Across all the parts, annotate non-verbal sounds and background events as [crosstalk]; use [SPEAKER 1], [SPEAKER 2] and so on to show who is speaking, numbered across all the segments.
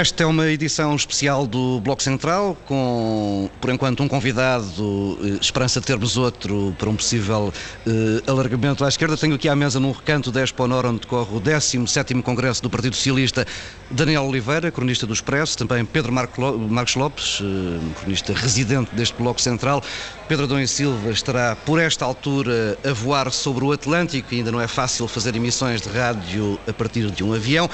[SPEAKER 1] Esta é uma edição especial do Bloco Central, com, por enquanto, um convidado, eh, esperança de termos outro para um possível eh, alargamento à esquerda. Tenho aqui à mesa, num recanto da Expo Nor, onde decorre o 17º Congresso do Partido Socialista, Daniel Oliveira, cronista do Expresso, também Pedro Marcos Lopes, eh, cronista residente deste Bloco Central. Pedro Adão e Silva estará, por esta altura, a voar sobre o Atlântico, e ainda não é fácil fazer emissões de rádio a partir de um avião.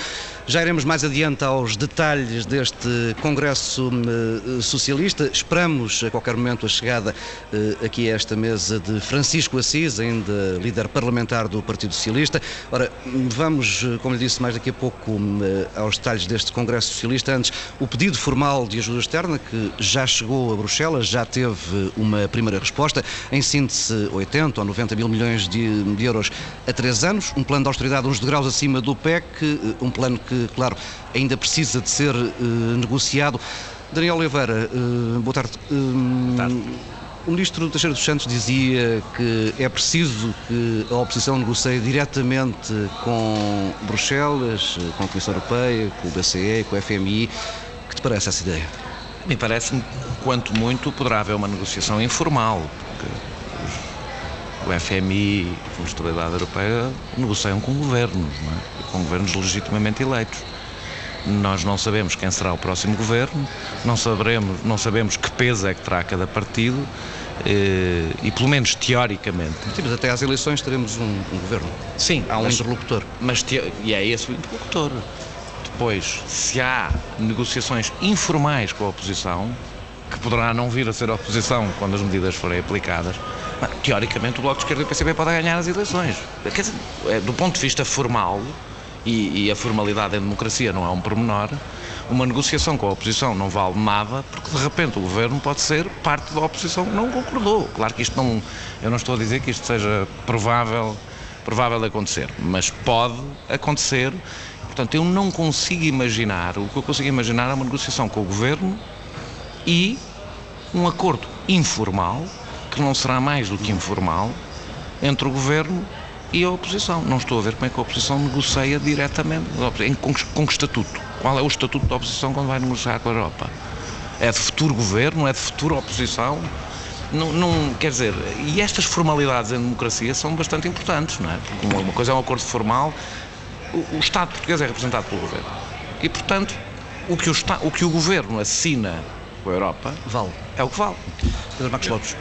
[SPEAKER 1] Já iremos mais adiante aos detalhes deste Congresso eh, Socialista. Esperamos a qualquer momento a chegada eh, aqui a esta mesa de Francisco Assis, ainda líder parlamentar do Partido Socialista. Ora, vamos, eh, como lhe disse, mais daqui a pouco aos detalhes deste Congresso Socialista. Antes, o pedido formal de ajuda externa que já chegou a Bruxelas, já teve uma primeira resposta, em síntese 80 ou 90 mil milhões de, de euros a três anos, um plano de austeridade uns degraus acima do PEC, um plano que que, claro, ainda precisa de ser uh, negociado. Daniel Oliveira, uh, boa tarde. Uh, tarde. O ministro Teixeira dos Santos dizia que é preciso que a oposição negocie diretamente com Bruxelas, com a Comissão Europeia, com o BCE, com o FMI. Que te parece essa ideia?
[SPEAKER 2] Me parece, quanto muito, poderá haver uma negociação informal, porque o FMI e a Fundo de Estabilidade Europeia negociam com governos, é? com governos legitimamente eleitos. Nós não sabemos quem será o próximo governo, não, saberemos, não sabemos que peso é que terá cada partido eh, e, pelo menos teoricamente.
[SPEAKER 1] Sim, mas até às eleições teremos um, um governo.
[SPEAKER 2] Sim,
[SPEAKER 1] há um
[SPEAKER 2] mas,
[SPEAKER 1] interlocutor.
[SPEAKER 2] Mas, e é esse o interlocutor. Depois, se há negociações informais com a oposição, que poderá não vir a ser oposição quando as medidas forem aplicadas, teoricamente o Bloco de Esquerda e o PCP podem ganhar as eleições. Quer dizer, é, do ponto de vista formal, e, e, a formalidade em democracia não é um pormenor, uma negociação com a oposição não vale nada, porque de repente o governo pode ser parte da oposição que não concordou. Claro que isto não. Eu não estou a dizer que isto seja provável, provável acontecer, mas pode acontecer. Portanto, eu não consigo imaginar, o que eu consigo imaginar é uma negociação com o governo e um acordo informal que não será mais do que informal entre o governo e a oposição. Não estou a ver como é que a oposição negocia diretamente com, com que estatuto. Qual é o estatuto da oposição quando vai negociar com a Europa? É de futuro governo? É de futura oposição? Não, não, quer dizer, e estas formalidades em democracia são bastante importantes, não é? Porque uma coisa é um acordo formal, o, o Estado português é representado pelo governo. E, portanto, o que o, o, que o governo assina com a Europa
[SPEAKER 1] vale.
[SPEAKER 2] é o que vale.
[SPEAKER 1] Pedro Marcos Lopes.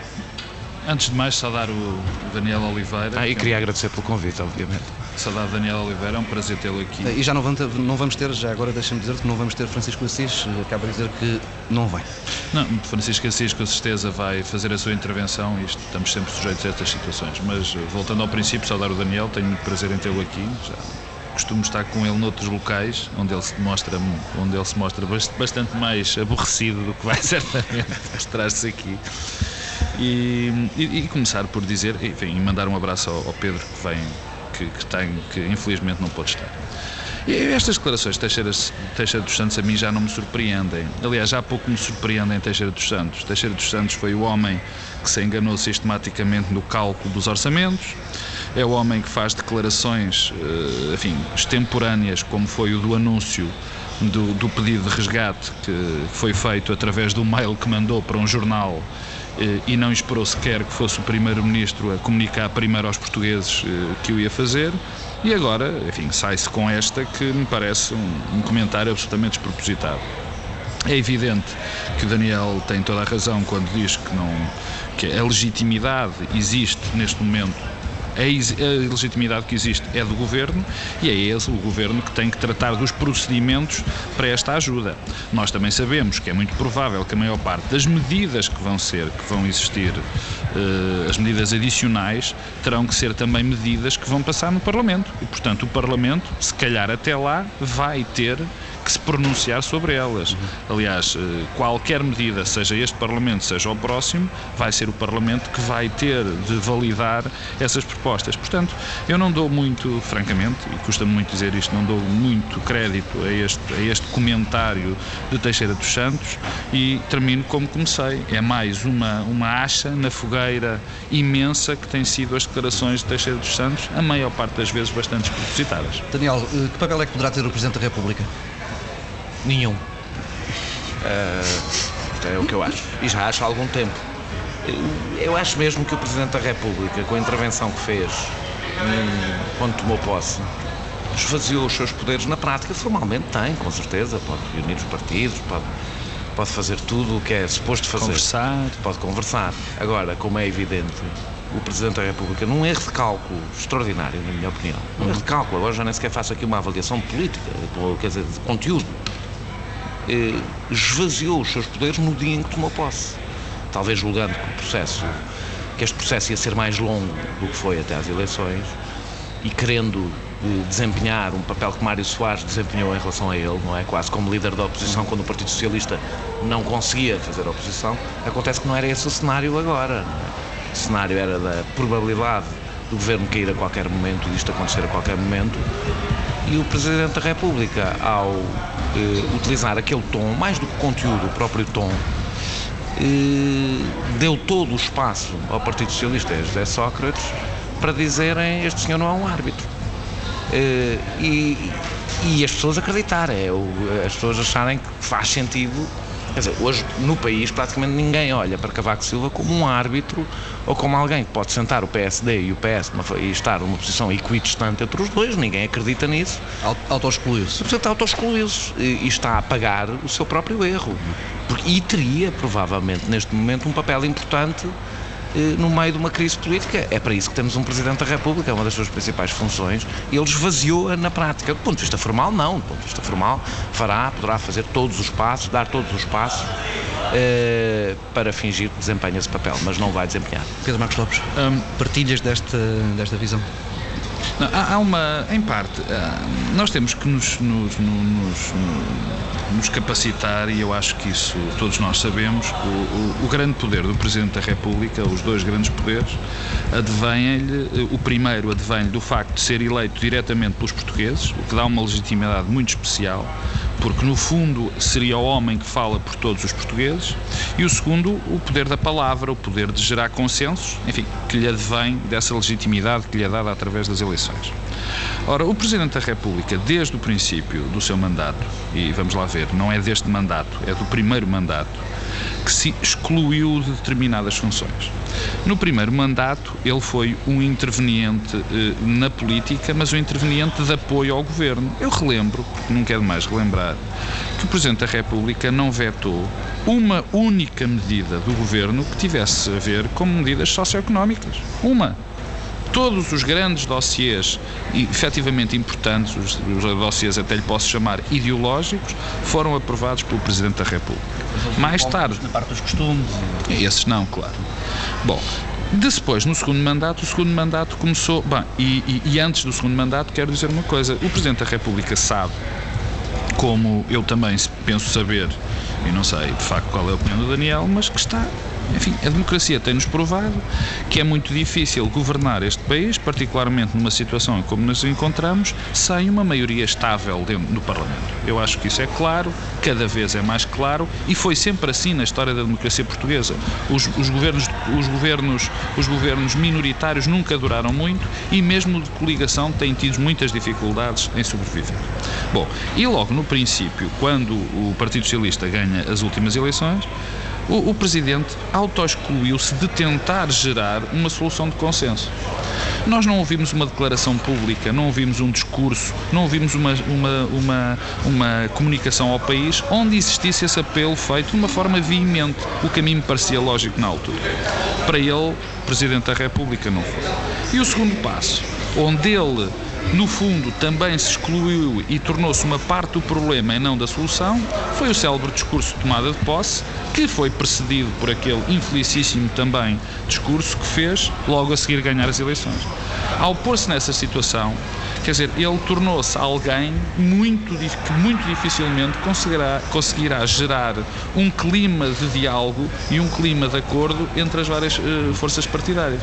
[SPEAKER 3] Antes de mais, saudar o Daniel Oliveira.
[SPEAKER 2] Ah, e queria agradecer pelo convite, obviamente.
[SPEAKER 3] Saudar o Daniel Oliveira, é um prazer tê-lo aqui.
[SPEAKER 1] E já não vamos, ter, não vamos ter, já agora deixa-me dizer que não vamos ter Francisco Assis, acaba de dizer que não vem.
[SPEAKER 3] Não, Francisco Assis com certeza vai fazer a sua intervenção e estamos sempre sujeitos a estas situações. Mas voltando ao princípio, saudar o Daniel, tenho muito prazer em tê-lo aqui. Já costumo estar com ele noutros locais, onde ele se mostra, onde ele se mostra bastante mais aborrecido do que vai [laughs] certamente mostrar-se aqui. E, e, e, começar por dizer, enfim, mandar um abraço ao, ao Pedro que vem, que, que, tem, que infelizmente não pode estar. E estas declarações de Teixeira, Teixeira dos Santos a mim já não me surpreendem. Aliás, já há pouco me surpreendem Teixeira dos Santos. Teixeira dos Santos foi o homem que se enganou sistematicamente no cálculo dos orçamentos, é o homem que faz declarações, eh, enfim, extemporâneas, como foi o do anúncio do, do pedido de resgate que foi feito através do mail que mandou para um jornal eh, e não esperou sequer que fosse o Primeiro-Ministro a comunicar primeiro aos portugueses eh, que o ia fazer. E agora, enfim, sai-se com esta que me parece um, um comentário absolutamente despropositado. É evidente que o Daniel tem toda a razão quando diz que, não, que a legitimidade existe neste momento a legitimidade que existe é do governo e é esse o governo que tem que tratar dos procedimentos para esta ajuda. Nós também sabemos que é muito provável que a maior parte das medidas que vão ser, que vão existir, uh, as medidas adicionais, terão que ser também medidas que vão passar no Parlamento. E, portanto, o Parlamento, se calhar até lá, vai ter que se pronunciar sobre elas. Aliás, eh, qualquer medida, seja este Parlamento, seja o próximo, vai ser o Parlamento que vai ter de validar essas propostas. Portanto, eu não dou muito, francamente, e custa-me muito dizer isto, não dou muito crédito a este, a este comentário de Teixeira dos Santos e termino como comecei. É mais uma, uma acha na fogueira imensa que tem sido as declarações de Teixeira dos Santos, a maior parte das vezes bastante despropositadas.
[SPEAKER 1] Daniel, eh, que papel é que poderá ter o Presidente da República?
[SPEAKER 2] Nenhum. Uh, é o que eu acho. E já acho há algum tempo. Eu acho mesmo que o Presidente da República, com a intervenção que fez quando tomou posse, esvaziou os seus poderes na prática. Formalmente tem, com certeza. Pode reunir os partidos, pode, pode fazer tudo o que é suposto fazer.
[SPEAKER 3] Conversar.
[SPEAKER 2] Pode conversar. Agora, como é evidente, o Presidente da República, num erro de cálculo extraordinário, na minha opinião, um erro de cálculo, agora já nem sequer faço aqui uma avaliação política, quer dizer, de conteúdo, eh, esvaziou os seus poderes no dia em que tomou posse. Talvez julgando que o processo, que este processo ia ser mais longo do que foi até às eleições e querendo eh, desempenhar um papel que Mário Soares desempenhou em relação a ele, não é? Quase como líder da oposição, quando o Partido Socialista não conseguia fazer oposição, acontece que não era esse o cenário agora. É? O cenário era da probabilidade do governo cair a qualquer momento, disto acontecer a qualquer momento, e o Presidente da República, ao eh, utilizar aquele tom, mais do que conteúdo, o próprio tom, eh, deu todo o espaço ao Partido Socialista e a José Sócrates para dizerem este senhor não é um árbitro. Eh, e, e as pessoas acreditarem, é as pessoas acharem que faz sentido Quer dizer, hoje no país praticamente ninguém olha para Cavaco Silva como um árbitro ou como alguém que pode sentar o PSD e o PS e estar numa posição equidistante entre os dois, ninguém acredita nisso.
[SPEAKER 1] Auto-excluiu-se.
[SPEAKER 2] Portanto, auto-excluiu-se e está a pagar o seu próprio erro. Porque, e teria, provavelmente, neste momento, um papel importante no meio de uma crise política. É para isso que temos um Presidente da República, é uma das suas principais funções, e ele esvaziou-a na prática. Do ponto de vista formal, não. Do ponto de vista formal, fará, poderá fazer todos os passos, dar todos os passos eh, para fingir que desempenha esse papel, mas não vai desempenhar.
[SPEAKER 1] Pedro Marcos Lopes, um, partilhas desta, desta visão?
[SPEAKER 3] Não, há, há, uma, em parte, nós temos que nos, nos, nos, nos, capacitar, e eu acho que isso todos nós sabemos, o, o, o grande poder do Presidente da República, os dois grandes poderes, advém-lhe, o primeiro advém-lhe do facto de ser eleito diretamente pelos portugueses, o que dá uma legitimidade muito especial, porque no fundo seria o homem que fala por todos os portugueses, e o segundo, o poder da palavra, o poder de gerar consensos, enfim, que lhe advém dessa legitimidade que lhe é dada através das eleições. Ora, o Presidente da República, desde o princípio do seu mandato, e vamos lá não é deste mandato, é do primeiro mandato, que se excluiu de determinadas funções. No primeiro mandato, ele foi um interveniente eh, na política, mas um interveniente de apoio ao governo. Eu relembro, porque não quero mais relembrar, que o Presidente da República não vetou uma única medida do governo que tivesse a ver com medidas socioeconómicas. Uma todos os grandes dossiês efetivamente importantes, os, os dossiês até lhe posso chamar ideológicos, foram aprovados pelo Presidente da República.
[SPEAKER 1] Mais tarde. Na parte dos costumes.
[SPEAKER 3] Esses não, claro. Bom, depois, no segundo mandato, o segundo mandato começou. Bem, e, e, e, antes do segundo mandato, quero dizer uma coisa: o Presidente da República sabe, como eu também penso saber, e não sei de facto qual é a opinião do Daniel, mas que está enfim, a democracia tem-nos provado que é muito difícil governar este país, particularmente numa situação como nos encontramos, sem uma maioria estável do Parlamento. Eu acho que isso é claro, cada vez é mais claro e foi sempre assim na história da democracia portuguesa. Os, os governos, os governos, os governos minoritários nunca duraram muito e mesmo de coligação têm tido muitas dificuldades em sobreviver. Bom, e logo no princípio, quando o Partido Socialista ganha as últimas eleições, o, o Presidente auto-excluiu-se de tentar gerar uma solução de consenso. Nós não ouvimos uma declaração pública, não ouvimos um discurso, não ouvimos uma, uma, uma, uma comunicação ao país onde existisse esse apelo feito de uma forma veemente, o que a mim me parecia lógico na altura. Para ele, Presidente da República não foi. E o segundo passo, onde ele no fundo também se excluiu e tornou-se uma parte do problema e não da solução, foi o célebre discurso de tomada de posse, que foi precedido por aquele infelicíssimo também discurso que fez logo a seguir ganhar as eleições. Ao pôr-se nessa situação, quer dizer, ele tornou-se alguém muito, que muito dificilmente conseguirá, conseguirá gerar um clima de diálogo e um clima de acordo entre as várias uh, forças partidárias.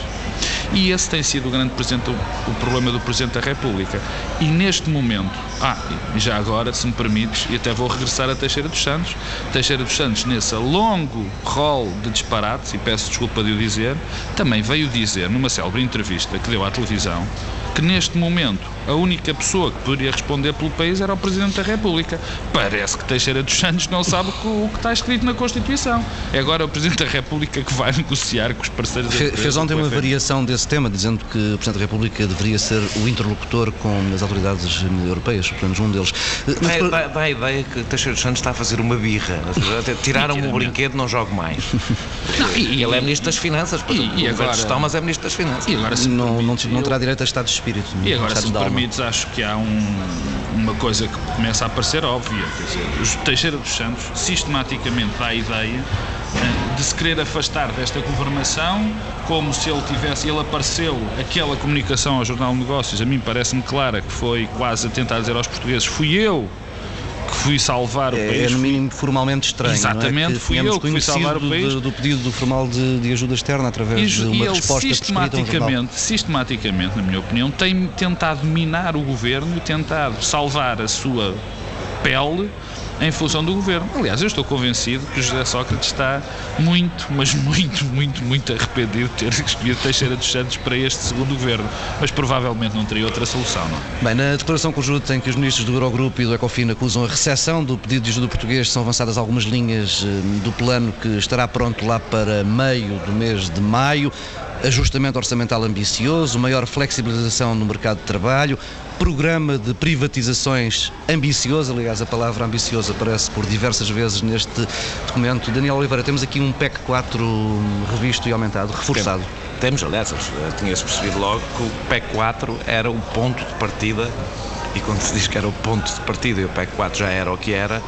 [SPEAKER 3] E esse tem sido o grande presente, o problema do Presidente da República. E neste momento, ah, já agora, se me permites, e até vou regressar a Teixeira dos Santos, Teixeira dos Santos, nesse longo rol de disparates, e peço desculpa de o dizer, também veio dizer, numa célebre entrevista que deu à televisão, que neste momento a única pessoa que poderia responder pelo país era o Presidente da República. Parece que Teixeira dos Santos não sabe o que está escrito na Constituição. É agora o Presidente da República que vai negociar com os parceiros
[SPEAKER 1] Fe, Fez ontem uma variação desse tema, dizendo que o Presidente da República deveria ser o interlocutor com as autoridades europeias, pelo menos um deles.
[SPEAKER 2] Mas, dá, dá, a ideia que Teixeira dos Santos está a fazer uma birra. Tiraram o brinquedo, não jogo mais. [laughs] Não, e, ele é Ministro das Finanças, e, e agora, gestão, mas é Ministro das Finanças.
[SPEAKER 1] E agora, não, não, não terá direito a estado de espírito.
[SPEAKER 3] E agora, se me acho que há um, uma coisa que começa a parecer óbvia. Quer dizer, o Teixeira dos Santos sistematicamente dá a ideia eh, de se querer afastar desta governação, como se ele tivesse, ele apareceu, aquela comunicação ao Jornal de Negócios, a mim parece-me clara que foi quase a tentar dizer aos portugueses: fui eu que fui salvar o
[SPEAKER 1] é,
[SPEAKER 3] país.
[SPEAKER 1] É no mínimo formalmente estranho.
[SPEAKER 3] Exatamente,
[SPEAKER 1] é?
[SPEAKER 3] fui eu que fui salvar o país.
[SPEAKER 1] Do, do pedido do formal de, de, ajuda externa através
[SPEAKER 3] e,
[SPEAKER 1] de uma
[SPEAKER 3] e ele
[SPEAKER 1] resposta
[SPEAKER 3] sistematicamente, sistematicamente, na minha opinião, tem tentado minar o governo e tentado salvar a sua pele em função do governo. Aliás, eu estou convencido que José Sócrates está muito, mas muito, muito, muito arrependido de ter [laughs] escolhido Teixeira dos Santos para este segundo governo, mas provavelmente não teria outra solução, não?
[SPEAKER 1] É? Bem, na declaração conjunta em que os ministros do Eurogrupo e do Ecofin acusam a recessão do pedido de ajuda português, são avançadas algumas linhas eh, do plano que estará pronto lá para meio do mês de maio ajustamento orçamental ambicioso, maior flexibilização no mercado de trabalho, programa de privatizações ambicioso, aliás, a palavra ambiciosa aparece por diversas vezes neste documento. Daniel Oliveira, temos aqui um PEC 4 revisto e aumentado, reforçado.
[SPEAKER 2] Temos, aliás, tinha-se percebido logo que o PEC 4 era o ponto de partida e quando se diz que era o ponto de partida e o PEC 4 já era o que era,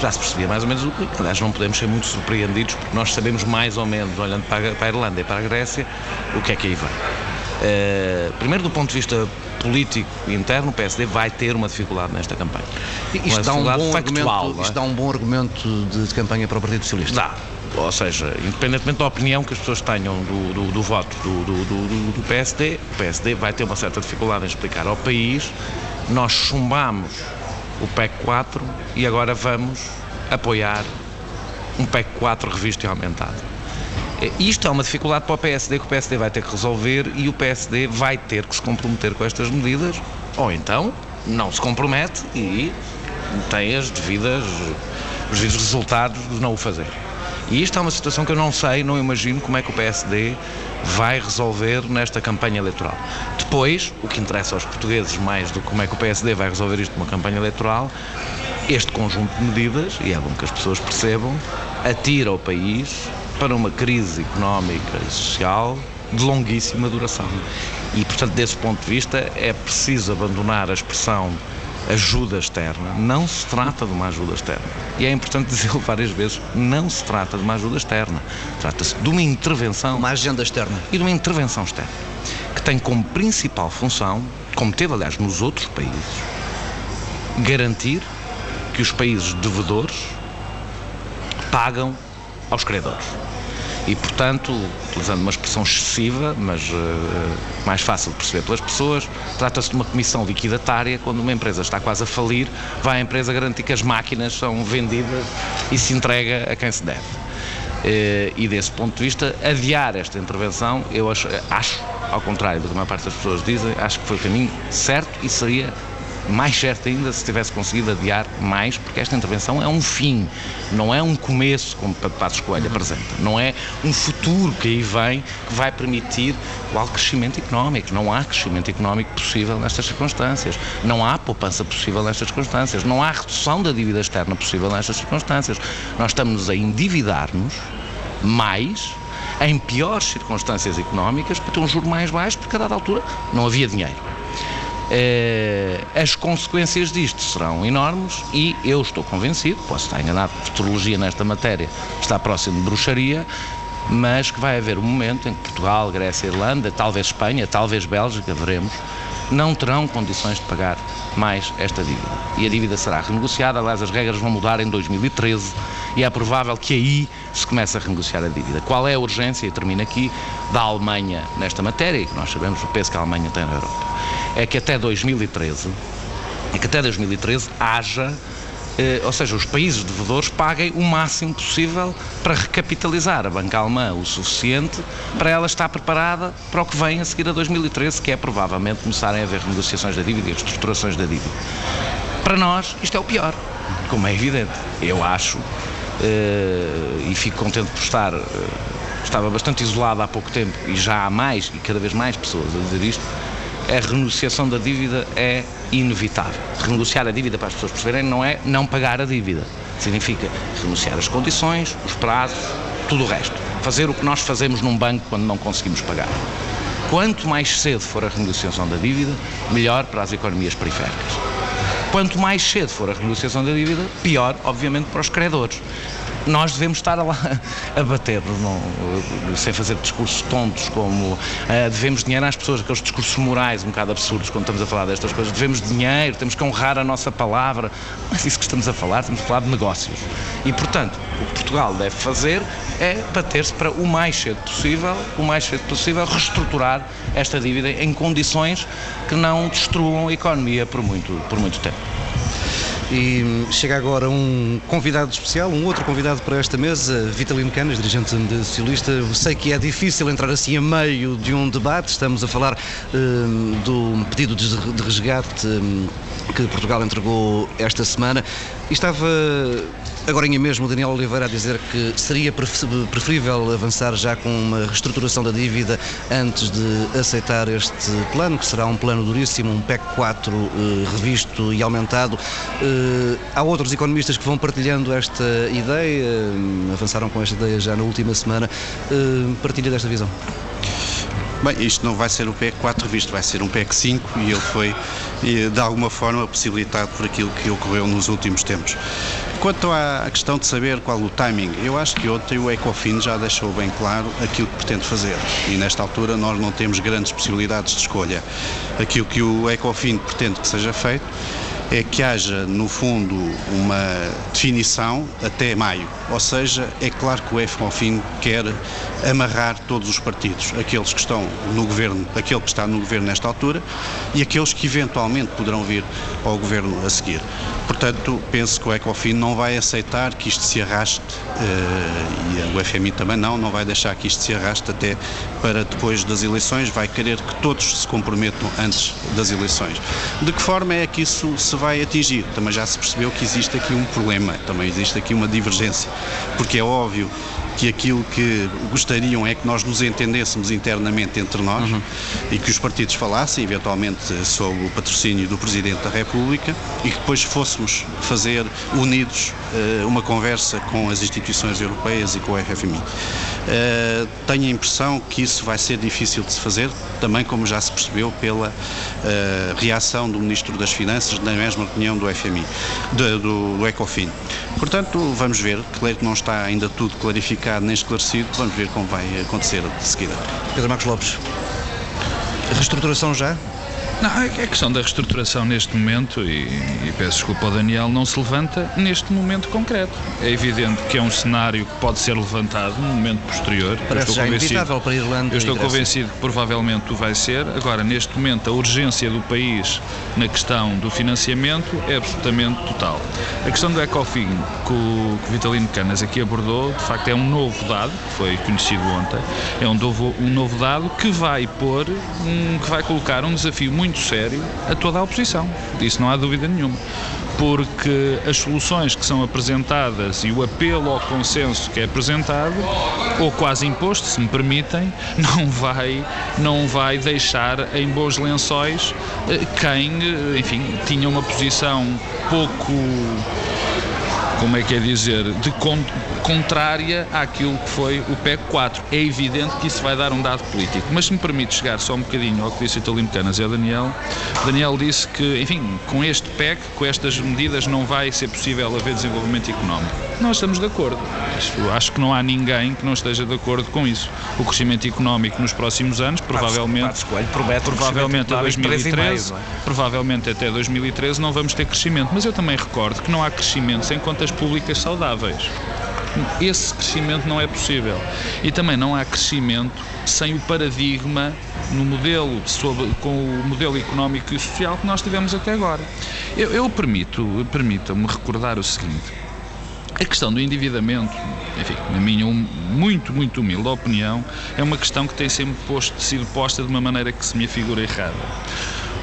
[SPEAKER 2] já se percebia mais ou menos o que. Aliás, não podemos ser muito surpreendidos porque nós sabemos mais ou menos, olhando para a Irlanda e para a Grécia, o que é que aí vem. Uh, primeiro, do ponto de vista político interno, o PSD vai ter uma dificuldade nesta campanha.
[SPEAKER 1] Isto, dá um, bom factual, argumento, é? isto dá um bom argumento de, de, campanha para o Partido Socialista?
[SPEAKER 2] Dá. Ou seja, independentemente da opinião que as pessoas tenham do, do, do voto do, do, do PSD, o PSD vai ter uma certa dificuldade em explicar ao país nós chumbamos o PEC 4 e agora vamos apoiar um PEC 4 revisto e aumentado. Isto é uma dificuldade para o PSD que o PSD vai ter que resolver e o PSD vai ter que se comprometer com estas medidas, ou então não se compromete e tem as devidas, os devidos resultados de não o fazer. E isto é uma situação que eu não sei, não imagino como é que o PSD vai resolver nesta campanha eleitoral. Depois, o que interessa aos portugueses mais do que como é que o PSD vai resolver isto numa campanha eleitoral, este conjunto de medidas, e é bom que as pessoas percebam, atira o país para uma crise económica e social de longuíssima duração. E, portanto, desse ponto de vista, é preciso abandonar a expressão ajuda externa. Não se trata de uma ajuda externa. E é importante [laughs] dizê-lo várias vezes: não se trata de uma ajuda externa. Trata-se de uma intervenção.
[SPEAKER 1] Uma agenda externa.
[SPEAKER 2] E de uma intervenção externa. Que tem como principal função, como teve, aliás, nos outros países, garantir que os países devedores pagam aos credores e, portanto, utilizando uma expressão excessiva, mas uh, mais fácil de perceber pelas pessoas, trata-se de uma comissão liquidatária quando uma empresa está quase a falir, vai à empresa garantir que as máquinas são vendidas e se entrega a quem se deve. Uh, e desse ponto de vista, adiar esta intervenção, eu acho, acho, ao contrário do que a maior parte das pessoas dizem, acho que foi o caminho certo e seria mais certo ainda se tivesse conseguido adiar mais, porque esta intervenção é um fim, não é um começo, como Passos Coelho apresenta, não é um futuro que aí vem que vai permitir qual crescimento económico. Não há crescimento económico possível nestas circunstâncias, não há poupança possível nestas circunstâncias, não há redução da dívida externa possível nestas circunstâncias. Nós estamos a endividar-nos mais em piores circunstâncias económicas para ter um juro mais baixo, porque a dada altura não havia dinheiro. Eh, as consequências disto serão enormes e eu estou convencido, posso estar enganado, futurologia nesta matéria está próximo de bruxaria, mas que vai haver um momento em que Portugal, Grécia, Irlanda, talvez Espanha, talvez Bélgica, veremos, não terão condições de pagar mais esta dívida. E a dívida será renegociada, aliás, as regras vão mudar em 2013 e é provável que aí se comece a renegociar a dívida. Qual é a urgência, e termino aqui, da Alemanha nesta matéria, e que nós sabemos o peso que a Alemanha tem na Europa? É que até 2013, é que até 2013 haja ou seja, os países devedores paguem o máximo possível para recapitalizar a banca alemã o suficiente para ela estar preparada para o que vem a seguir a 2013, que é provavelmente começarem a haver negociações da dívida e reestruturações da dívida. Para nós, isto é o pior, como é evidente. Eu acho, eh, e fico contente por estar, eh, estava bastante isolado há pouco tempo e já há mais e cada vez mais pessoas a dizer isto, a renegociação da dívida é inevitável. Renegociar a dívida para as pessoas perceberem não é não pagar a dívida. Significa renunciar as condições, os prazos, tudo o resto. Fazer o que nós fazemos num banco quando não conseguimos pagar. Quanto mais cedo for a renegociação da dívida, melhor para as economias periféricas. Quanto mais cedo for a renegociação da dívida, pior, obviamente, para os credores nós devemos estar lá [laughs] a bater, não, sem fazer discursos tontos como uh, devemos dinheiro às pessoas, aqueles discursos morais um bocado absurdos quando estamos a falar destas coisas. Devemos dinheiro, temos que honrar a nossa palavra. Mas isso que estamos a falar, estamos a falar de negócios. E, portanto, o que Portugal deve fazer é bater-se para o mais cedo possível, o mais cedo possível, reestruturar esta dívida em condições que não destruam a economia por muito, por muito tempo.
[SPEAKER 1] E chega agora um convidado especial, um outro convidado para esta mesa, Vitalino Canas, dirigente de socialista. Sei que é difícil entrar assim a meio de um debate, estamos a falar um, do pedido de resgate um, que Portugal entregou esta semana. E estava Agora mesmo o Daniel Oliveira a dizer que seria preferível avançar já com uma reestruturação da dívida antes de aceitar este plano, que será um plano duríssimo, um PEC 4 eh, revisto e aumentado. Eh, há outros economistas que vão partilhando esta ideia, eh, avançaram com esta ideia já na última semana. Partilha desta visão?
[SPEAKER 4] Bem, isto não vai ser um PEC 4 revisto, vai ser um PEC 5 e ele foi, de alguma forma, possibilitado por aquilo que ocorreu nos últimos tempos. Quanto à questão de saber qual o timing, eu acho que ontem o Ecofin já deixou bem claro aquilo que pretende fazer e nesta altura nós não temos grandes possibilidades de escolha. Aquilo que o Ecofin pretende que seja feito é que haja, no fundo, uma definição até maio. Ou seja, é claro que o EFOFIN quer amarrar todos os partidos, aqueles que estão no governo, aquele que está no governo nesta altura e aqueles que eventualmente poderão vir ao governo a seguir. Portanto, penso que o ECOFIN não vai aceitar que isto se arraste, uh, e o FMI também não, não vai deixar que isto se arraste até para depois das eleições, vai querer que todos se comprometam antes das eleições. De que forma é que isso se vai atingir? Também já se percebeu que existe aqui um problema, também existe aqui uma divergência, porque é óbvio que aquilo que gostariam é que nós nos entendêssemos internamente entre nós uhum. e que os partidos falassem, eventualmente, sob o patrocínio do Presidente da República e que depois fôssemos fazer unidos uh, uma conversa com as instituições europeias e com o FMI. Eh, tenho a impressão que isso vai ser difícil de se fazer, também como já se percebeu pela uh, reação do Ministro das Finanças na mesma reunião do FMI, do, do ECOFIN. Portanto, vamos ver, claro que não está ainda tudo clarificado nem esclarecido, vamos ver como vai acontecer de seguida.
[SPEAKER 1] Pedro Marcos Lopes, reestruturação já?
[SPEAKER 3] Não, é a questão da reestruturação neste momento, e, e, peço desculpa ao Daniel, não se levanta neste momento concreto. É evidente que é um cenário que pode ser levantado num momento posterior.
[SPEAKER 1] Parece já inevitável para a Irlanda.
[SPEAKER 3] Eu estou convencido que provavelmente o vai ser. Agora, neste momento, a urgência do país na questão do financiamento é absolutamente total. A questão do ECOFIN, que o, que o Vitalino Canas aqui abordou, de facto é um novo dado, que foi conhecido ontem, é um novo, um novo dado que vai pôr, um, que vai colocar um desafio muito muito sério a toda a oposição. Disso não há dúvida nenhuma. Porque as soluções que são apresentadas e o apelo ao consenso que é apresentado, ou quase imposto, se me permitem, [laughs] não vai, não vai deixar em bons lençóis eh, quem, eh, enfim, tinha uma posição pouco como é que é dizer, de contrária àquilo que foi o PEC 4. É evidente que isso vai dar um dado político. Mas se me permite chegar só um bocadinho ao que disse o Italino Canas e Daniel, Daniel disse que, enfim, com este PEC, com estas medidas, não vai ser possível haver desenvolvimento económico. Nós estamos de acordo. Acho que não há ninguém que não esteja de acordo com isso. O crescimento económico nos próximos anos, provavelmente, provavelmente a 2013, é? provavelmente até 2013 não vamos ter crescimento. Mas eu também recordo que não há crescimento sem contas públicas saudáveis. esse crescimento não é possível. E também não há crescimento sem o paradigma no modelo sobre, com o modelo económico e social que nós tivemos até agora. Eu, eu permito, permita-me recordar o seguinte. A questão do endividamento, enfim, na minha muito, muito humilde opinião, é uma questão que tem sempre posto, sido posta de uma maneira que se me afigura errada.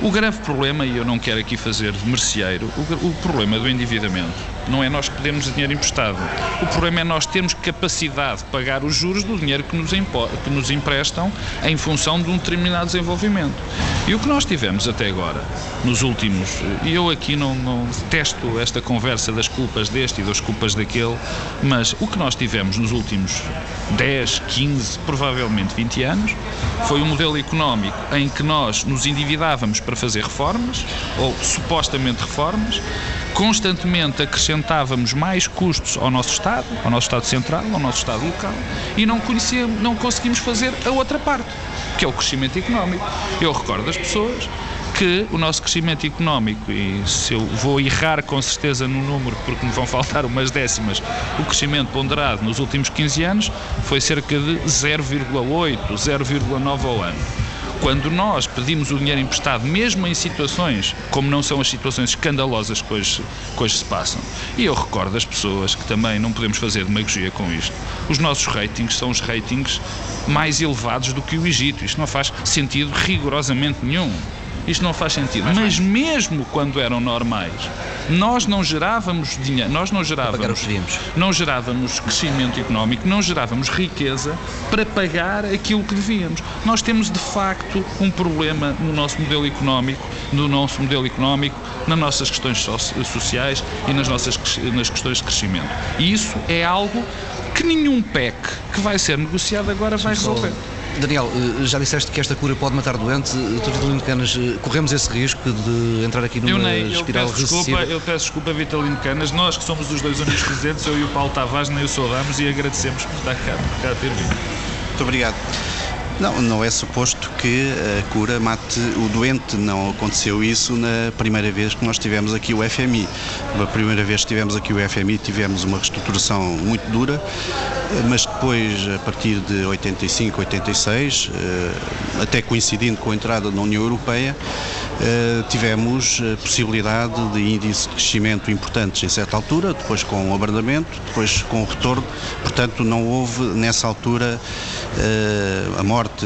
[SPEAKER 3] O grave problema, e eu não quero aqui fazer de merceeiro, o, o, problema do endividamento não é nós que pedimos dinheiro emprestado. O problema é nós termos capacidade de pagar os juros do dinheiro que nos, que nos emprestam em função de um determinado desenvolvimento. E o que nós tivemos até agora, nos últimos, e eu aqui não, não testo esta conversa das culpas deste e das culpas daquele, mas o que nós tivemos nos últimos 10, 15, provavelmente 20 anos, foi um modelo económico em que nós nos endividávamos para fazer reformas, ou supostamente reformas, constantemente acrescentávamos mais custos ao nosso Estado, ao nosso Estado Central, ao nosso Estado local, e não, conhecíamos, não conseguimos fazer a outra parte, que é o crescimento económico. Eu recordo as pessoas que o nosso crescimento económico, e se eu vou errar com certeza no número, porque me vão faltar umas décimas, o crescimento ponderado nos últimos 15 anos foi cerca de 0,8, 0,9 ao ano quando nós pedimos o dinheiro emprestado, mesmo em situações como não são as situações escandalosas que hoje, que hoje se passam. E eu recordo as pessoas que também não podemos fazer demagogia com isto. Os nossos ratings são os ratings mais elevados do que o Egito. Isto não faz sentido rigorosamente nenhum. Isto não faz sentido. Mas mesmo quando eram normais, nós não gerávamos dinheiro, nós não gerávamos, não gerávamos crescimento económico, não gerávamos riqueza para pagar aquilo que devíamos. Nós temos de facto um problema no nosso modelo económico, no nosso modelo económico, nas nossas questões sociais e nas nossas nas questões de crescimento. E isso é algo que nenhum PEC que vai ser negociado agora vai resolver.
[SPEAKER 1] Daniel, eh, já disseste que esta cura pode matar doente. Eh, Vitalino Canas, eh, corremos esse risco de entrar aqui numa
[SPEAKER 3] eu nem,
[SPEAKER 1] espiral
[SPEAKER 3] eu peço desculpa, Eu peço desculpa, Vitalino Canas. Nós que somos os dois únicos residentes, eu e o Paulo Tavares, nem o saudamos e agradecemos por estar cá, por cá ter vindo.
[SPEAKER 4] Muito obrigado. Não, não é suposto que a cura mate o doente. Não aconteceu isso na primeira vez que nós tivemos aqui o FMI. Na primeira vez que tivemos aqui o FMI, tivemos uma reestruturação muito dura, mas depois, a partir de 85, 86, eh, até coincidindo com a entrada na União Europeia, tivemos a possibilidade de índices de crescimento importantes em certa altura, depois com o abrandamento, depois com o retorno. Portanto, não houve nessa altura eh, a morte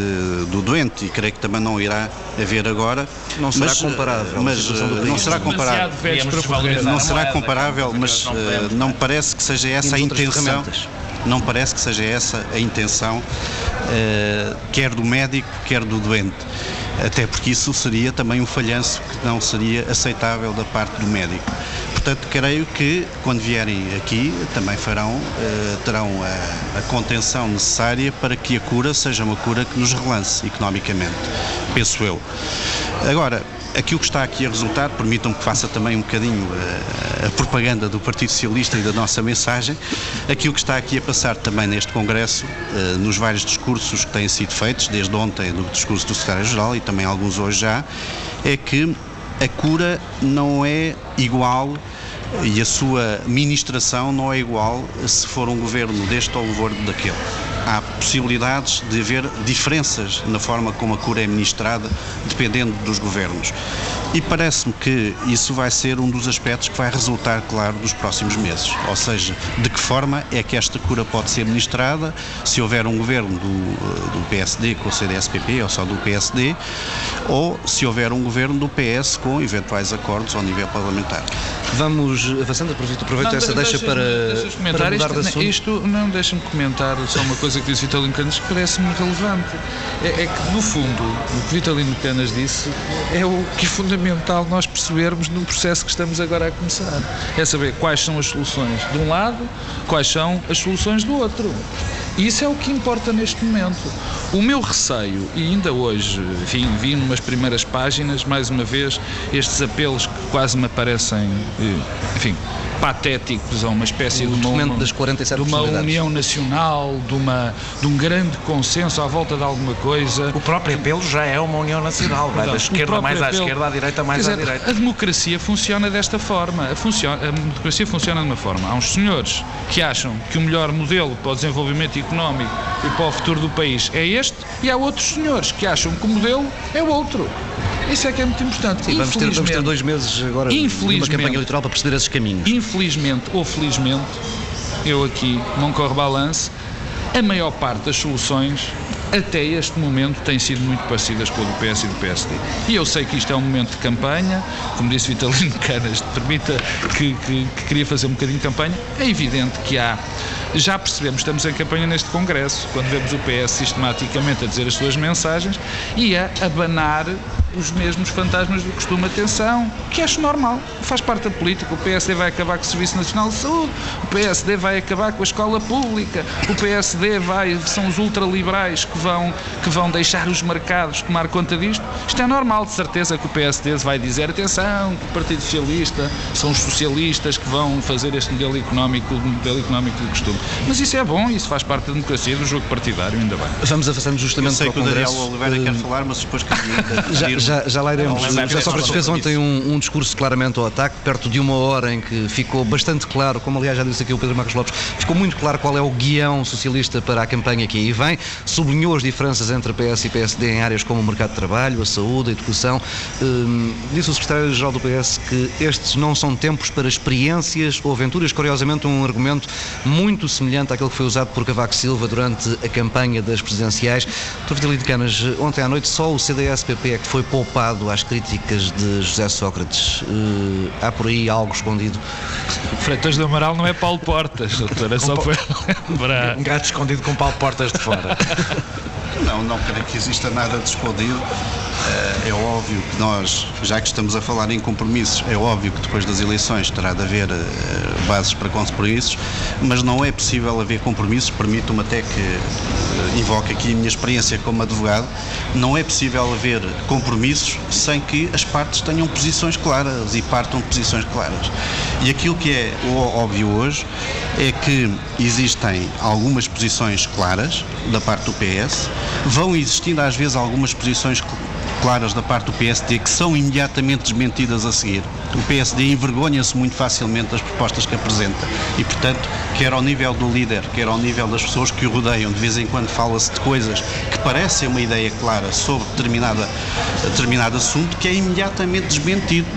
[SPEAKER 4] do doente e creio que também não irá haver agora.
[SPEAKER 1] Não será mas, comparável.
[SPEAKER 4] Mas não será comparável. Não será comparável, mas não me parece que seja essa a intenção. Não parece que seja essa a intenção, quer do médico, quer do doente até porque isso seria também um falhanço que não seria aceitável da parte do médico. Portanto, creio que quando vierem aqui também farão, eh, terão a, a, contenção necessária para que a cura seja uma cura que nos relance economicamente, penso eu. Agora, aquilo que está aqui a resultar, permitam-me que faça também um bocadinho a, eh, a, propaganda do Partido Socialista e da nossa mensagem, aquilo que está aqui a passar também neste Congresso, uh, nos vários discursos que têm sido feitos, desde ontem no discurso do Secretário-Geral e também alguns hoje já, é que a cura não é igual e a sua ministração não é igual se for um governo deste ou um governo daquele há possibilidades de haver diferenças na forma como a cura é ministrada, dependendo dos governos. E parece-me que isso vai ser um dos aspectos que vai resultar, claro, dos próximos meses. Ou seja, de que forma é que esta cura pode ser ministrada, se houver um governo do, do PSD com o CDS-PP ou só do PSD, ou se houver um governo do PS com eventuais acordos ao nível parlamentar.
[SPEAKER 1] Vamos avançando, aproveito, aproveito não, essa deixa, deixa para, para mudar
[SPEAKER 3] isto,
[SPEAKER 1] de assunto.
[SPEAKER 3] Isto, não, deixa-me comentar só uma coisa que disse Vitalino Canas que parece-me relevante. É, é, que, no fundo, o que Vitalino Canas disse é o que é fundamental nós percebermos no processo que estamos agora a começar. É saber quais são as soluções de um lado, quais são as soluções do outro. E isso é o que importa neste momento. O meu receio, e ainda hoje, enfim, vi numas primeiras páginas, mais uma vez, estes apelos que quase me aparecem, eh, enfim, patéticos a uma espécie de uma,
[SPEAKER 1] documento das 47
[SPEAKER 3] de uma união nacional, de, uma, de um grande consenso à volta de alguma coisa.
[SPEAKER 2] O próprio apelo já é uma união nacional, vai da esquerda mais à
[SPEAKER 3] apelo,
[SPEAKER 2] esquerda, à direita mais
[SPEAKER 3] dizer,
[SPEAKER 2] à direita.
[SPEAKER 3] A democracia funciona desta forma. A, funciona, a democracia funciona de uma forma. Há uns senhores que acham que o melhor modelo para o desenvolvimento económico e para o futuro do país é este, e há outros senhores que acham que o modelo é outro. Isso é que é muito importante.
[SPEAKER 1] Sim, vamos, ter, vamos ter dois meses agora numa campanha eleitoral para perceber esses caminhos.
[SPEAKER 3] Infelizmente ou felizmente, eu aqui não corro balance, a maior parte das soluções até este momento têm sido muito parecidas com a do PS e do PSD. E eu sei que isto é um momento de campanha, como disse Vitalino [laughs] Canas, permita que, que, que queria fazer um bocadinho de campanha, é evidente que há já percebemos, estamos em campanha neste Congresso, quando vemos o PS sistematicamente a dizer as suas mensagens e a abanar os mesmos fantasmas do costume. Atenção, que acho normal, faz parte da política. O PSD vai acabar com o Serviço Nacional de Saúde, o PSD vai acabar com a escola pública, o PSD vai, são os ultraliberais que vão, que vão deixar os mercados tomar conta disto. Isto é normal, de certeza que o PSD vai dizer, atenção, que o Partido Socialista são os socialistas que vão fazer este modelo económico, modelo económico do costume. Mas isso é bom, isso faz parte da democracia, do jogo partidário, ainda bem.
[SPEAKER 1] Vamos avançando justamente
[SPEAKER 4] para
[SPEAKER 1] o Congresso.
[SPEAKER 4] Eu sei que o Daniel Oliveira uh, quer falar, mas depois
[SPEAKER 1] que [laughs] já, já lá iremos. José Sócrates fez ontem um, um, discurso claramente ao ataque, perto de uma hora em que ficou bastante claro, como aliás já disse aqui o Pedro Marcos Lopes, ficou muito claro qual é o guião socialista para a campanha que aí vem, sublinhou as diferenças entre PS e PSD em áreas como o mercado de trabalho, a saúde, a educação. Um, disse o secretário-geral do PS que estes não são tempos para experiências ou aventuras, curiosamente um argumento muito semelhante àquele que foi usado por Cavaco Silva durante a campanha das presidenciais. Dr. de Canas, ontem à noite só o CDS-PP é que foi poupado às críticas de José Sócrates. Uh, há por aí algo escondido?
[SPEAKER 3] Freitas do Amaral não é Paulo Portas, doutora, só para lembrar.
[SPEAKER 2] Um gato escondido com Paulo Portas de fora. [laughs]
[SPEAKER 4] Não, não creio que exista nada de escondido. Eh, é óbvio que nós, já que estamos a falar em compromissos, é óbvio que depois das eleições terá de haver eh, bases para compromissos, mas não é possível haver compromissos, permito-me até que eh, invoque aqui a minha experiência como advogado, não é possível haver compromissos sem que as partes tenham posições claras e partam de posições claras. E aquilo que é óbvio hoje é que existem algumas posições claras da parte do PS, vão existindo às vezes algumas posições claras da parte do PSD que são imediatamente desmentidas a seguir. O PSD envergonha-se muito facilmente das propostas que apresenta e, portanto, quer ao nível do líder, quer ao nível das pessoas que o rodeiam, de vez em quando fala-se de coisas que parecem uma ideia clara sobre determinada, determinado assunto que é imediatamente desmentido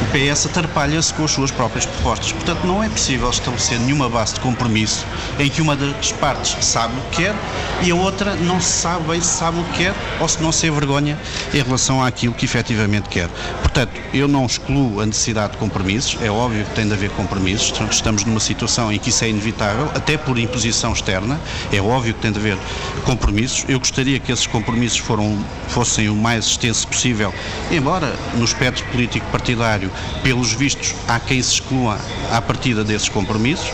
[SPEAKER 4] o PS atrapalha-se com as suas próprias propostas. Portanto, não é possível estabelecer nenhuma base de compromisso em que uma das partes sabe o que quer e a outra não sabe bem se sabe o que quer ou se não se envergonha em relação àquilo que efetivamente quer. Portanto, eu não excluo a necessidade de compromissos, é óbvio que tem de haver compromissos, estamos numa situação em que isso é inevitável, até por imposição externa, é óbvio que tem de haver compromissos. Eu gostaria que esses compromissos foram, fossem o mais extenso possível, embora no espectro político partidário pelos vistos, há quem se exclua à partida desses compromissos,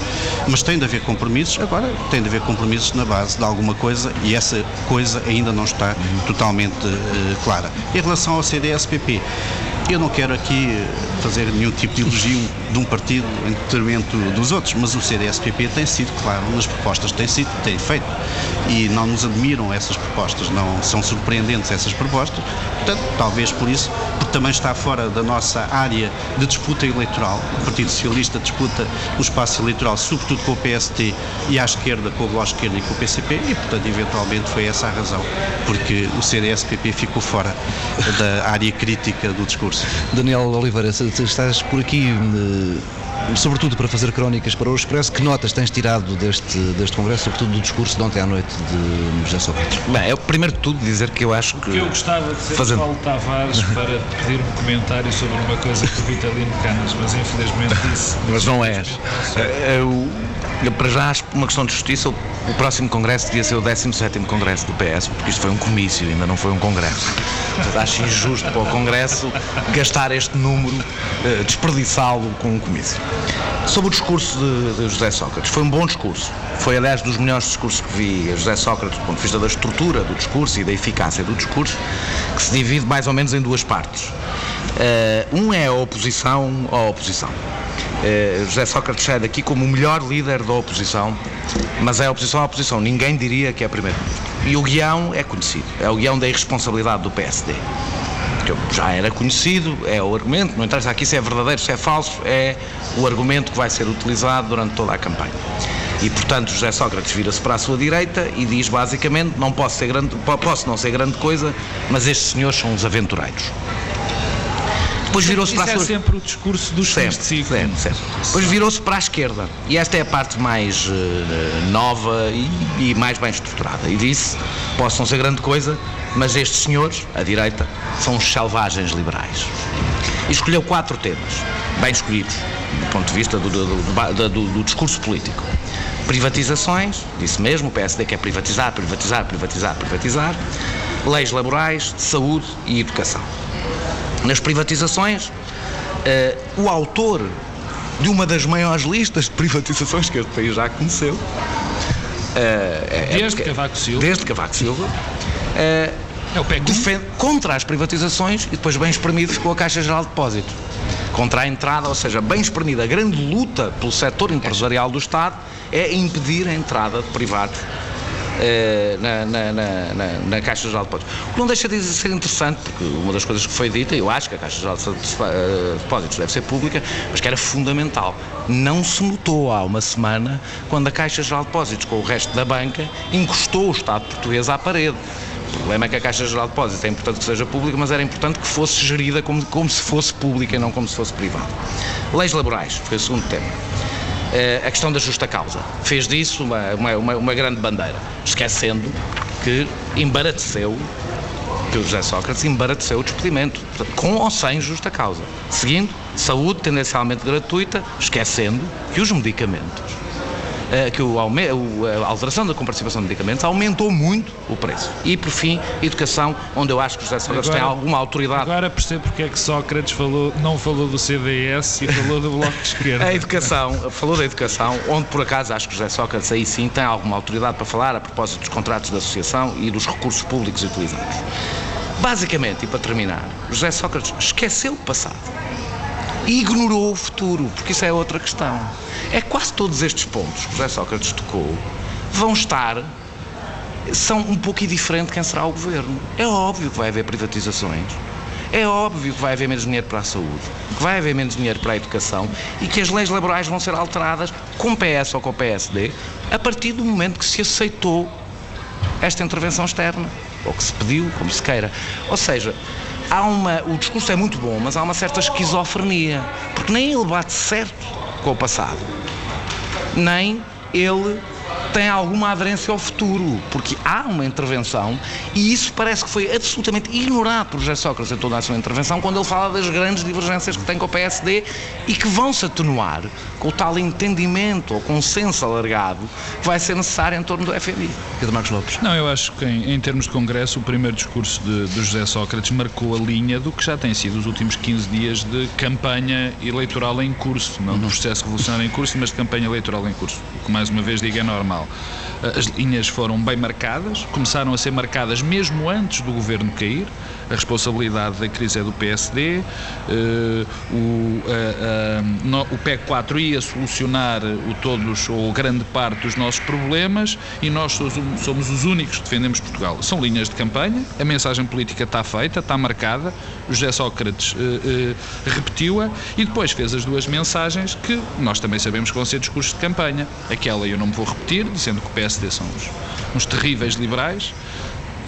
[SPEAKER 4] mas tem de haver compromissos, agora tem de haver compromissos na base de alguma coisa e essa coisa ainda não está totalmente uh, clara. Em relação ao CDS-PP, eu não quero aqui eh, fazer nenhum tipo de elogio [laughs] de um partido em detrimento dos outros, mas o CDS-PP tem sido claro nas propostas tem, sido, tem feito e não nos admiram essas propostas, não são surpreendentes essas propostas, portanto, talvez por isso, porque também está fora da nossa área de disputa eleitoral. O Partido Socialista disputa o espaço eleitoral, sobretudo com o PST e à esquerda, com o Bloco Esquerda e com o PCP, e portanto, eventualmente foi essa a razão, porque o CDS-PP ficou fora da área crítica do discurso discurso.
[SPEAKER 1] Daniel Oliveira, estás por aqui eh, sobretudo para fazer crónicas para o Expresso, que notas tens tirado deste, deste congresso, sobretudo do discurso de ontem à noite de José Sócrates?
[SPEAKER 2] Bem, eu primeiro de tudo dizer que eu acho que...
[SPEAKER 3] Eu gostava de ser fazendo... Paulo Tavares para pedir um comentário sobre uma coisa que o Vitalino Canas, mas infelizmente disse...
[SPEAKER 2] Mas não és. Para já acho uma questão de justiça, o próximo congresso devia ser o 17º congresso do PS, porque isto foi um comício, ainda não foi um congresso. Portanto, acho injusto para o congresso gastar este número, uh, desperdiçá-lo com um comício. Sobre o discurso de, José Sócrates, foi um bom discurso. Foi, aliás, dos melhores discursos que vi a José Sócrates, do ponto de vista da estrutura do discurso e da eficácia do discurso, que se divide mais ou menos em duas partes. Uh, um é a oposição à oposição. Eh, José Sócrates sai daqui como o melhor líder da oposição, mas é a oposição à oposição, ninguém diria que é primeiro. E o guião é conhecido, é o guião da irresponsabilidade do PSD. Que já era conhecido, é o argumento, não interessa aqui se é verdadeiro, se é falso, é o argumento que vai ser utilizado durante toda a campanha. E, portanto, José Sócrates vira-se para a sua direita e diz basicamente: não posso, ser grande, posso não ser grande coisa, mas estes senhores são os aventureiros.
[SPEAKER 3] Depois virou-se para a é sua... é sempre o discurso dos
[SPEAKER 2] sempre, ciclo. Sempre, sempre. Depois virou-se para a esquerda. E esta é a parte mais uh, nova e, e, mais bem estruturada. E disse: posso não ser grande coisa, mas estes senhores, a direita, são os selvagens liberais. E escolheu quatro temas, bem escolhidos, do ponto de vista do, do, do, do discurso político. Privatizações, disse mesmo, o PSD quer privatizar, privatizar, privatizar, privatizar. Leis laborais, saúde e educação. Nas privatizações, uh, o autor de uma das maiores listas de privatizações que este país já conheceu. Uh,
[SPEAKER 3] é, desde é, Cavaco Silva.
[SPEAKER 2] Desde Cavaco Silva. Uh,
[SPEAKER 3] é o defende
[SPEAKER 2] contra as privatizações e depois bem espremido ficou a Caixa Geral de Depósitos. Contra a entrada, ou seja, bem espremida. A grande luta pelo setor empresarial do Estado é impedir a entrada de privados eh, na, na, na, na, Caixa Geral de Depósitos. O que não deixa de ser interessante, porque uma das coisas que foi dita, eu acho que a Caixa Geral de eh, Depósitos deve ser pública, mas que era fundamental. Não se notou há uma semana quando a Caixa Geral de Depósitos, com o resto da banca, encostou o Estado português à parede. O problema é que a Caixa Geral de Depósitos é importante que seja pública, mas era importante que fosse gerida como, como se fosse pública e não como se fosse privada. Leis laborais, foi o segundo tema. Eh, a questão da justa causa. Fez disso uma, uma, uma grande bandeira, esquecendo que embarateceu que o José Sócrates embarateceu o despedimento, com ou sem justa causa. Seguindo, saúde tendencialmente gratuita, esquecendo que os medicamentos que o, a alteração da comparticipação de medicamentos aumentou muito o preço. E, por fim, educação, onde eu acho que José Sócrates tem alguma autoridade.
[SPEAKER 3] Agora percebo porque é que Sócrates falou, não falou do CDS e falou do Bloco de Esquerda.
[SPEAKER 2] a educação, falou da educação, onde por acaso acho que José Sócrates aí sim tem alguma autoridade para falar a propósito dos contratos de associação e dos recursos públicos utilizados. Basicamente, e para terminar, José Sócrates esqueceu o passado ignorou o futuro, porque isso é outra questão. É quase todos estes pontos que José Sócrates tocou vão estar são um pouco diferente quem será o governo. É óbvio que vai haver privatizações. É óbvio que vai haver menos dinheiro para a saúde, que vai haver menos dinheiro para a educação e que as leis laborais vão ser alteradas com PS ou com PSD a partir do momento que se aceitou esta intervenção externa, ou que se pediu, como se queira. Ou seja, há uma, o discurso é muito bom, mas há uma certa esquizofrenia, porque nem ele bate certo com o passado, nem ele tem alguma aderência ao futuro, porque há uma intervenção e isso parece que foi absolutamente ignorado por José Sócrates em toda a sua intervenção quando ele fala das grandes divergências que tem com o PSD e que vão se atenuar com o tal entendimento ou consenso alargado que vai ser necessário em torno do FMI.
[SPEAKER 1] Pedro Marcos Lopes.
[SPEAKER 3] Não, eu acho que em, em termos de Congresso, o primeiro discurso de, de José Sócrates marcou a linha do que já tem sido os últimos 15 dias de campanha eleitoral em curso, não de processo revolucionário em curso, mas de campanha eleitoral em curso. O que mais uma vez digo é normal. As linhas foram bem marcadas, começaram a ser marcadas mesmo antes do governo cair. A responsabilidade da crise é do PSD. Uh, o, uh, uh, no, o PEC 4 ia solucionar o todos ou grande parte dos nossos problemas e nós somos, somos os únicos que defendemos Portugal. São linhas de campanha, a mensagem política está feita, está marcada. José Sócrates repetiu-a e depois fez as duas mensagens que nós também sabemos que vão ser discursos de campanha. Aquela eu não me vou repetir, dizendo que o PSD são uns, uns terríveis liberais,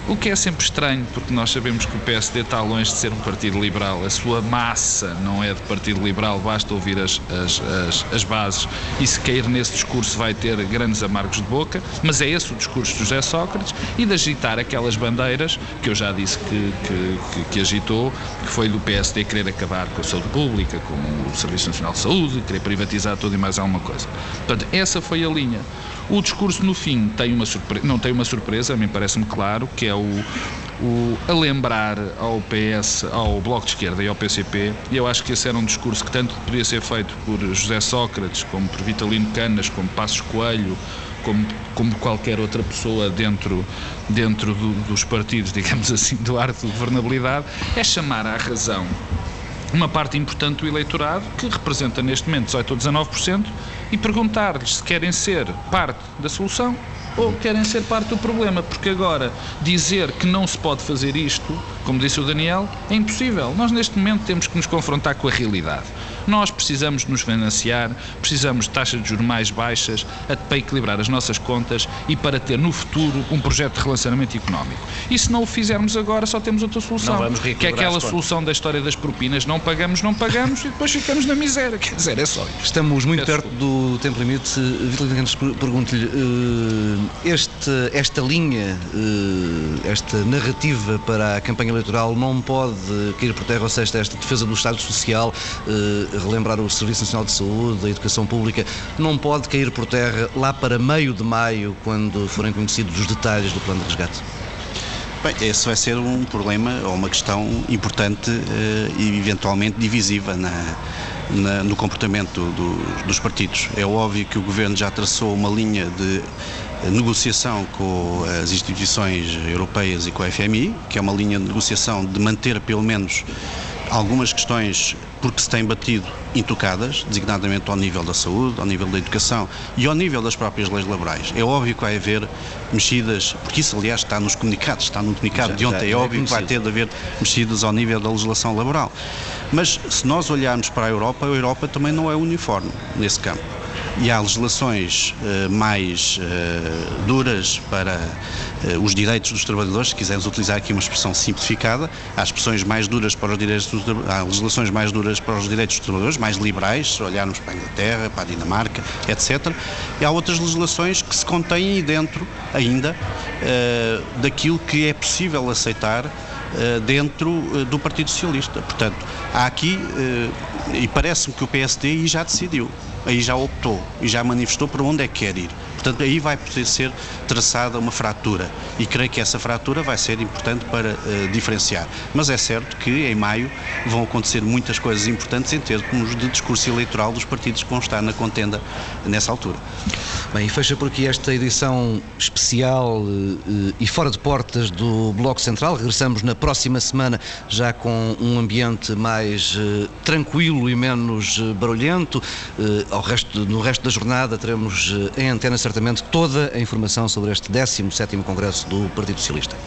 [SPEAKER 3] o que é sempre estranho, porque nós sabemos que o PSD está longe de ser um partido liberal. A sua massa não é de partido liberal, basta ouvir as, as, as, as, bases e se cair nesse discurso vai ter grandes amargos de boca. Mas é esse o discurso de José Sócrates e de agitar aquelas bandeiras que eu já disse que, que, que, que agitou, que foi do PSD querer acabar com a saúde pública, com o Serviço Nacional de Saúde, querer privatizar tudo e mais alguma coisa. Portanto, essa foi a linha. O discurso, no fim, tem uma não tem uma surpresa, a mim parece-me claro, que é o, o, ao PS, ao Bloco de Esquerda e ao PCP, e eu acho que esse era um discurso que tanto podia ser feito por José Sócrates, como por Vitalino Canas, como Passos Coelho, como, como qualquer outra pessoa dentro, dentro do, dos partidos, [laughs] digamos assim, do arte de governabilidade, é chamar à razão uma parte importante do eleitorado, que representa neste momento 18 ou 19%, e perguntar-lhes se querem ser parte da solução ou querem ser parte do problema, porque agora dizer que não se pode fazer isto, como disse o Daniel, é impossível. Nós neste momento temos que nos confrontar com a realidade. Nós precisamos nos financiar, precisamos de taxas de juros mais baixas para equilibrar as nossas contas e para ter no futuro um projeto de relacionamento económico. E se não o fizermos agora, só temos outra solução, que é aquela solução da história das propinas, não pagamos, não pagamos e depois ficamos na miséria. Quer dizer, é só isso.
[SPEAKER 1] Estamos muito perto do tempo limite. Vitor Cantos, pergunto-lhe, uh, este, esta linha, uh, esta narrativa para a campanha eleitoral não pode cair por terra, ou seja, esta defesa do Estado Social, uh, relembrar o Serviço Nacional de Saúde, a educação pública, não pode cair por terra lá para meio de maio, quando forem conhecidos os detalhes do plano de resgate?
[SPEAKER 4] Bem, esse vai ser um problema ou uma questão importante uh, e eventualmente divisiva na, na, no comportamento do, dos partidos. É óbvio que o Governo já traçou uma linha de negociação com as instituições europeias e com a FMI, que é uma linha de negociação de manter pelo menos algumas questões porque se têm batido intocadas, designadamente ao nível da saúde, ao nível da educação e ao nível das próprias leis laborais. É óbvio que vai haver mexidas, porque isso aliás está nos comunicados, está no comunicado já, de ontem, já, já é, é óbvio que vai ter de haver mexidas ao nível da legislação laboral. Mas se nós olharmos para a Europa, a Europa também não é uniforme nesse campo e há legislações uh, mais uh, duras para uh, os direitos dos trabalhadores, se quisermos utilizar aqui uma expressão simplificada, há expressões mais duras para os direitos dos, há legislações mais duras para os direitos dos trabalhadores, mais liberais, se olharmos para a Inglaterra, para a Dinamarca, etc. E há outras legislações que se contêm dentro ainda daquilo que é possível aceitar dentro do Partido Socialista. Portanto, há aqui, e parece-me que o PSD já decidiu, aí já optou e já manifestou para onde é que quer ir. Portanto, aí vai poder ser traçada uma fratura e creio que essa fratura vai ser importante para uh, diferenciar. Mas é certo que em maio vão acontecer muitas coisas importantes em termos de discurso eleitoral dos partidos que vão estar na contenda nessa altura.
[SPEAKER 1] Bem, e fecha por aqui esta edição especial uh, e fora de portas do Bloco Central. Regressamos na próxima semana já com um ambiente mais uh, tranquilo e menos barulhento. ao resto, no resto da jornada teremos em antena certamente toda a informação sobre este 17º Congresso do Partido Socialista.